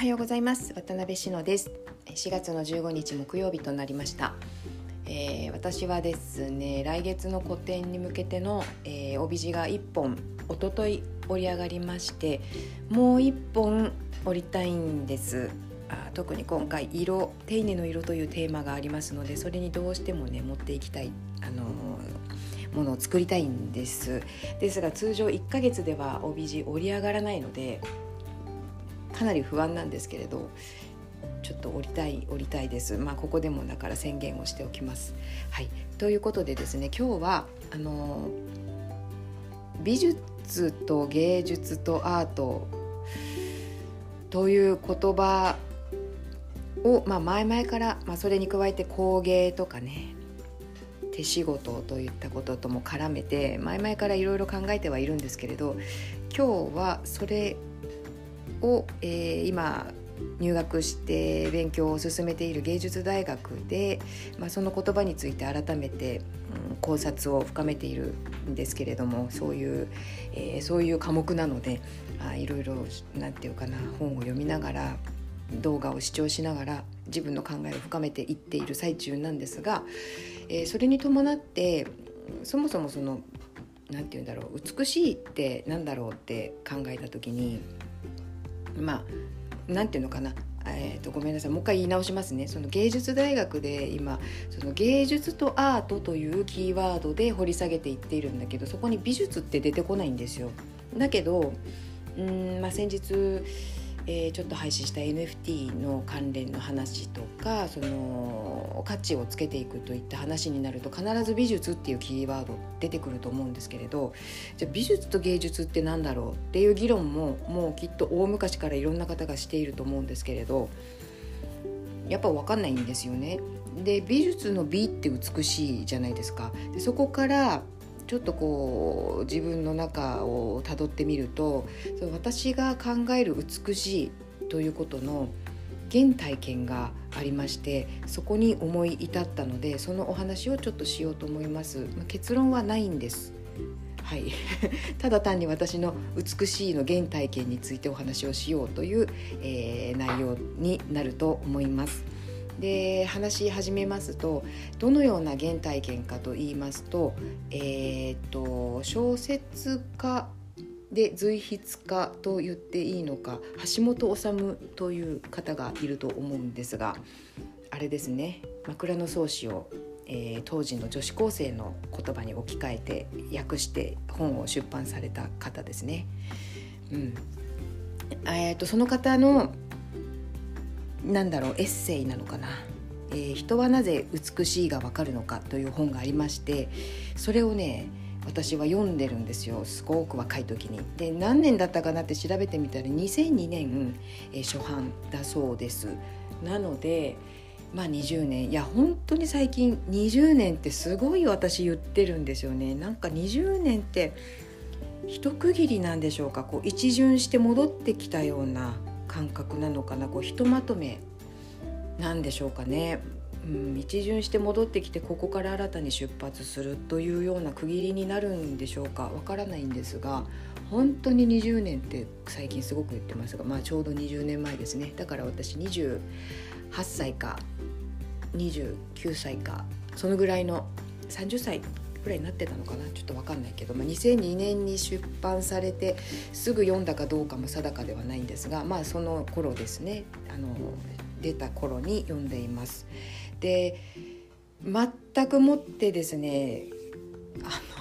はようございます。渡辺志乃です。4月の15日木曜日となりました、えー、私はですね来月の個展に向けての、えー、帯地が1本おととい折り上がりましてもう1本折りたいんです。あ特に今回色手稲の色というテーマがありますのでそれにどうしてもね持っていきたいあのものを作りたいんです。ですが通常1ヶ月では帯地折り上がらないのでかなり不安なんですけれどちょっと降りたい降りたいです。まあここでもだから宣言をしておきます。はい。ということでですね今日はあの美術と芸術とアートという言葉を、まあ、前々から、まあ、それに加えて工芸とかね手仕事といったこととも絡めて前々からいろいろ考えてはいるんですけれど今日はそれを、えー、今入学して勉強を進めている芸術大学で、まあ、その言葉について改めて、うん、考察を深めているんですけれどもそういう、えー、そういう科目なのであいろいろ何て言うかな本を読みながら動画を視聴しながら自分の考えを深めていっている最中なんですが、えー、それに伴ってそもそもその何て言うんだろう美しいって何だろうって考えた時にまあ何ていうのかな。えーと、ごめんなさい。もう一回言い直しますね。その芸術大学で今その芸術とアートというキーワードで掘り下げていっているんだけどそこに美術って出てこないんですよ。だけどうん、まあ、先日えー、ちょっと廃止した NFT の関連の話とかその価値をつけていくといった話になると必ず美術っていうキーワード出てくると思うんですけれどじゃあ美術と芸術って何だろうっていう議論ももうきっと大昔からいろんな方がしていると思うんですけれどやっぱ分かんないんですよね。で美術の美って美しいじゃないですか。でそこからちょっとこう自分の中をたどってみるとその私が考える美しいということの原体験がありましてそこに思い至ったのでそのお話をちょっとしようと思います、まあ、結論はないんです。はい、ただ単に私の美しいの原体験についてお話をしようという、えー、内容になると思います。で話し始めますとどのような原体験かと言いますと,、えーと、小説家で随筆家と言っていいのか橋本治という方がいると思うんですがあれですね「枕草子を」えー、当時の女子高生の言葉に置き換えて訳して本を出版された方ですね。うんえーとその方のなんだろうエッセイなのかな、えー、人はなぜ美しいがわかるのかという本がありましてそれをね私は読んでるんですよすごく若い時に。で何年だったかなって調べてみたら2002年、えー、初版だそうです。なのでまあ20年いや本当に最近20年ってすごい私言ってるんですよね。なんか20年って一区切りなんでしょうかこう一巡して戻ってきたような感覚なのかな？こうひとまとめなんでしょうかね、うん、一巡して戻ってきてここから新たに出発するというような区切りになるんでしょうか。わからないんですが本当に20年って最近すごく言ってますが、まあ、ちょうど20年前ですね。だから私28歳か29歳かそのぐらいの30歳ぐらいになってたのかなちょっと分かんないけど、まあ、2002年に出版されてすぐ読んだかどうかも定かではないんですがまあその頃ですねあの出た頃に読んでいます。で全くもってですねあの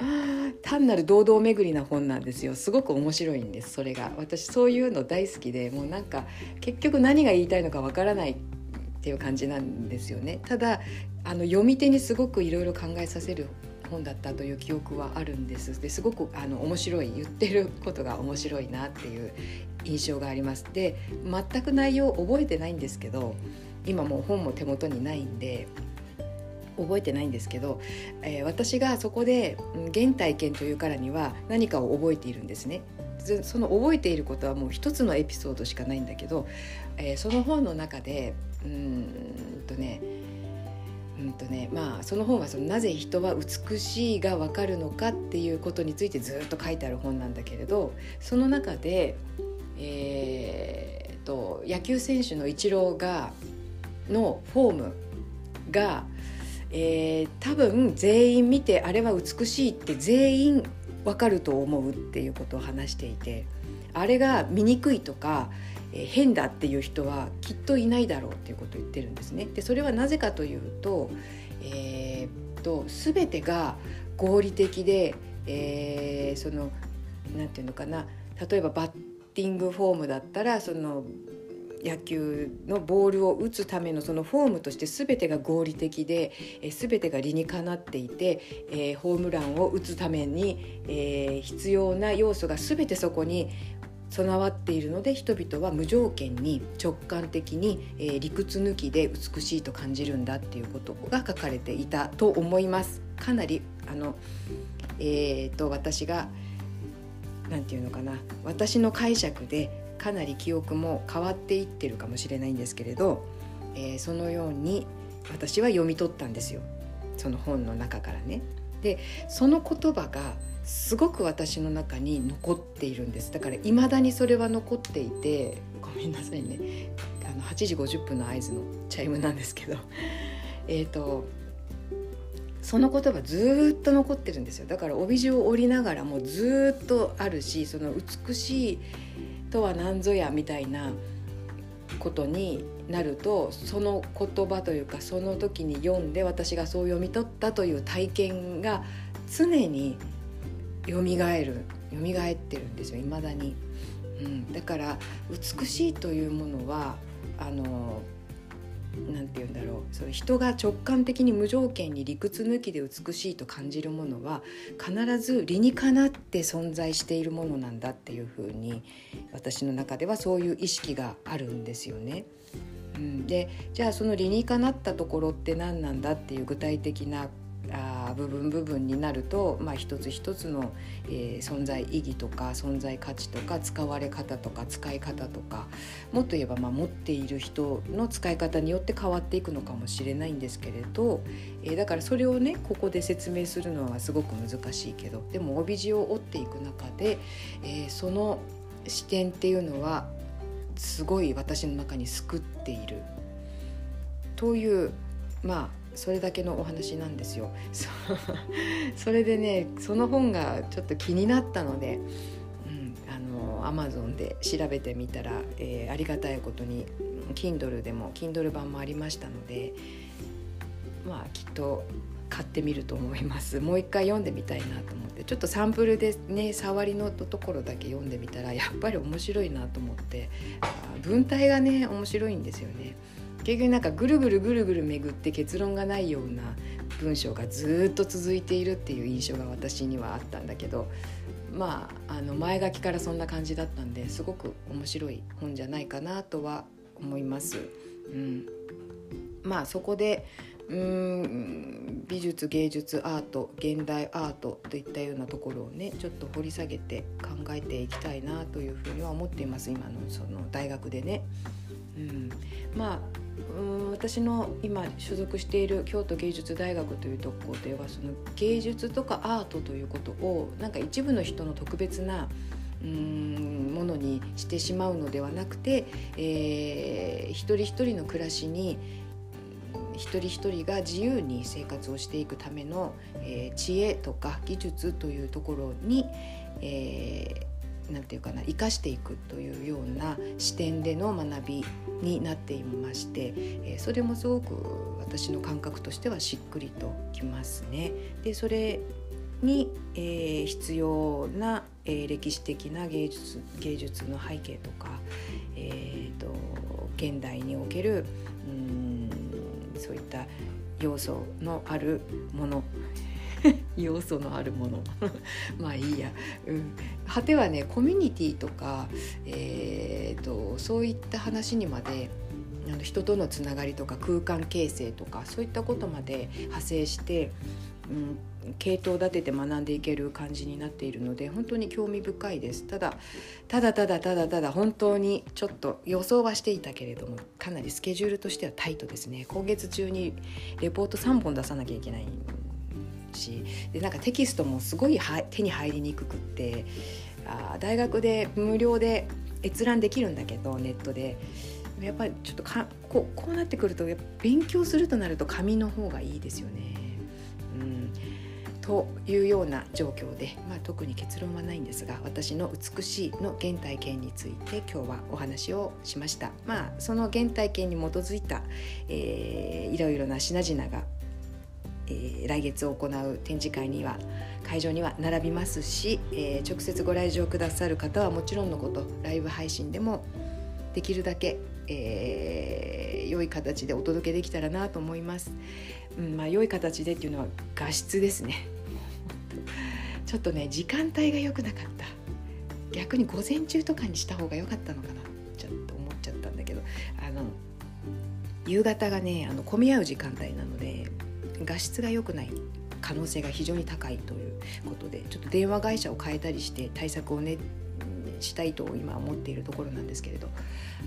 単なる堂々巡りな本なんですよすごく面白いんですそれが私そういうの大好きでもうなんか結局何が言いたいのかわからないっていう感じなんですよね。ただあの読み手にすごくいろいろ考えさせる本だったという記憶はあるんです。ですごくあの面白い言ってることが面白いなっていう印象があります。で全く内容を覚えてないんですけど今もう本も手元にないんで覚えてないんですけど、えー、私がそこで原体験というからには何かを覚えているんですね。その覚えていることはもう一つのエピソードしかないんだけど、えー、その本の中でうんとねうんとねまあ、その本はそのなぜ人は美しいが分かるのかっていうことについてずっと書いてある本なんだけれどその中で、えー、と野球選手のイチローがのフォームが、えー、多分全員見てあれは美しいって全員わかると思うっていうことを話していてあれが醜いとか、え、変だっていう人はきっといないだろうっていうことを言ってるんですね。でそれはなぜかというと,、えー、と全てが合理的で、えー、そのなんていうのかな例えばバッティングフォームだったらその野球のボールを打つためのそのフォームとして全てが合理的で、えー、全てが理にかなっていて、えー、ホームランを打つために、えー、必要な要素が全てそこに備わっているので人々は無条件に直感的に、えー、理屈抜きで美しいと感じるんだっていうことが書かれていたと思います。かなりあの、えーと、私が何て言うのかな私の解釈でかなり記憶も変わっていってるかもしれないんですけれど、えー、そのように私は読み取ったんですよその本の中からね。でその言葉がすごく私の中に残っているんです。だからいまだにそれは残っていてごめんなさいね。あの8時50分の合図のチャイムなんですけど。えっとその言葉ずっと残ってるんですよ。だから帯地を折りながらもずっとあるしその美しいとは何ぞやみたいなことになるとその言葉というかその時に読んで私がそう読み取ったという体験が常によみがえる蘇ってるんですよいまだに、うん、だから美しいというものはあのなんて言うんだろうその人が直感的に無条件に理屈抜きで美しいと感じるものは必ず理にかなって存在しているものなんだっていうふうに私の中ではそういう意識があるんですよね。うん、でじゃあその理にかなったところって何なんだっていう具体的なあ部分部分になると、まあ、一つ一つの、えー、存在意義とか存在価値とか使われ方とか使い方とかもっと言えば、まあ、持っている人の使い方によって変わっていくのかもしれないんですけれど、えー、だからそれをねここで説明するのはすごく難しいけどでも帯地を折っていく中で、えー、その視点っていうのはすごい私の中に救っているというまあそれだけのお話なんですよ。それでねその本がちょっと気になったので、うん、あのアマゾンで調べてみたら、えー、ありがたいことに Kindle でも Kindle 版もありましたのでまあきっと買ってみると思います。もう一回読んでみたいなと思って。ちょっとサンプルでね触りのところだけ読んでみたらやっぱり面白いなと思って。文体がね面白いんですよね。結局なんかぐるぐるぐるぐる巡って結論がないような文章がずっと続いているっていう印象が私にはあったんだけど。まああの前書きからそんな感じだったんですごく面白い本じゃないかなとは思います。うん、まあそこでうん美術芸術アート現代アートといったようなところをねちょっと掘り下げて考えていきたいなというふうには思っています今のその大学でね。うん、まあうん私の今所属している京都芸術大学というところではその芸術とかアートということをなんか一部の人の特別なうんものにしてしまうのではなくて、えー、一人一人の暮らしに一人一人が自由に生活をしていくための、えー、知恵とか技術というところに、えなんていうかな生かしていくというような視点での学びになっていまして、えそれもすごく私の感覚としてはしっくりときますね。でそれに、えー、必要な、えー、歴史的な芸術芸術の背景とか、えーと、現代におけるそういった要素のあるもの。要素のあるもの。まあいいや、うん、果てはねコミュニティとか、えーと、そういった話にまであの人とのつながりとか空間形成とかそういったことまで派生して、うん、系統立てて学んでいける感じになっているので本当に興味深いです。ただただただただただ本当にちょっと予想はしていたけれどもかなりスケジュールとしてはタイトですね。今月中にレポート3本出さなきゃいけないしでなんかテキストもすごい手に入りにくくってあ大学で無料で閲覧できるんだけどネットで。やっぱりちょっとかこうこうなってくると勉強するとなると紙の方がいいですよね。というような状況で、まあ、特に結論はないんですが私の美しいの原体験について今日はお話をしました。まあ、その原体験に基づいた、えー、いろいろな品々が、えー、来月行う展示会には会場には並びますし、えー、直接ご来場くださる方はもちろんのことライブ配信でもできるだけ、えー、良い形でお届けできたらなと思います。うんまあ、良い形でっていうのは画質ですね。ちょっとね時間帯が良くなかった逆に午前中とかにした方が良かったのかなちょっと思っちゃったんだけどあの夕方がねあの混み合う時間帯なので画質が良くない可能性が非常に高いということでちょっと電話会社を変えたりして対策をねしたいと今思っているところなんですけれど。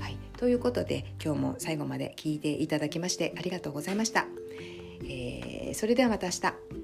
はい、ということで今日も最後まで聞いていただきましてありがとうございました。えー、それではまた明日。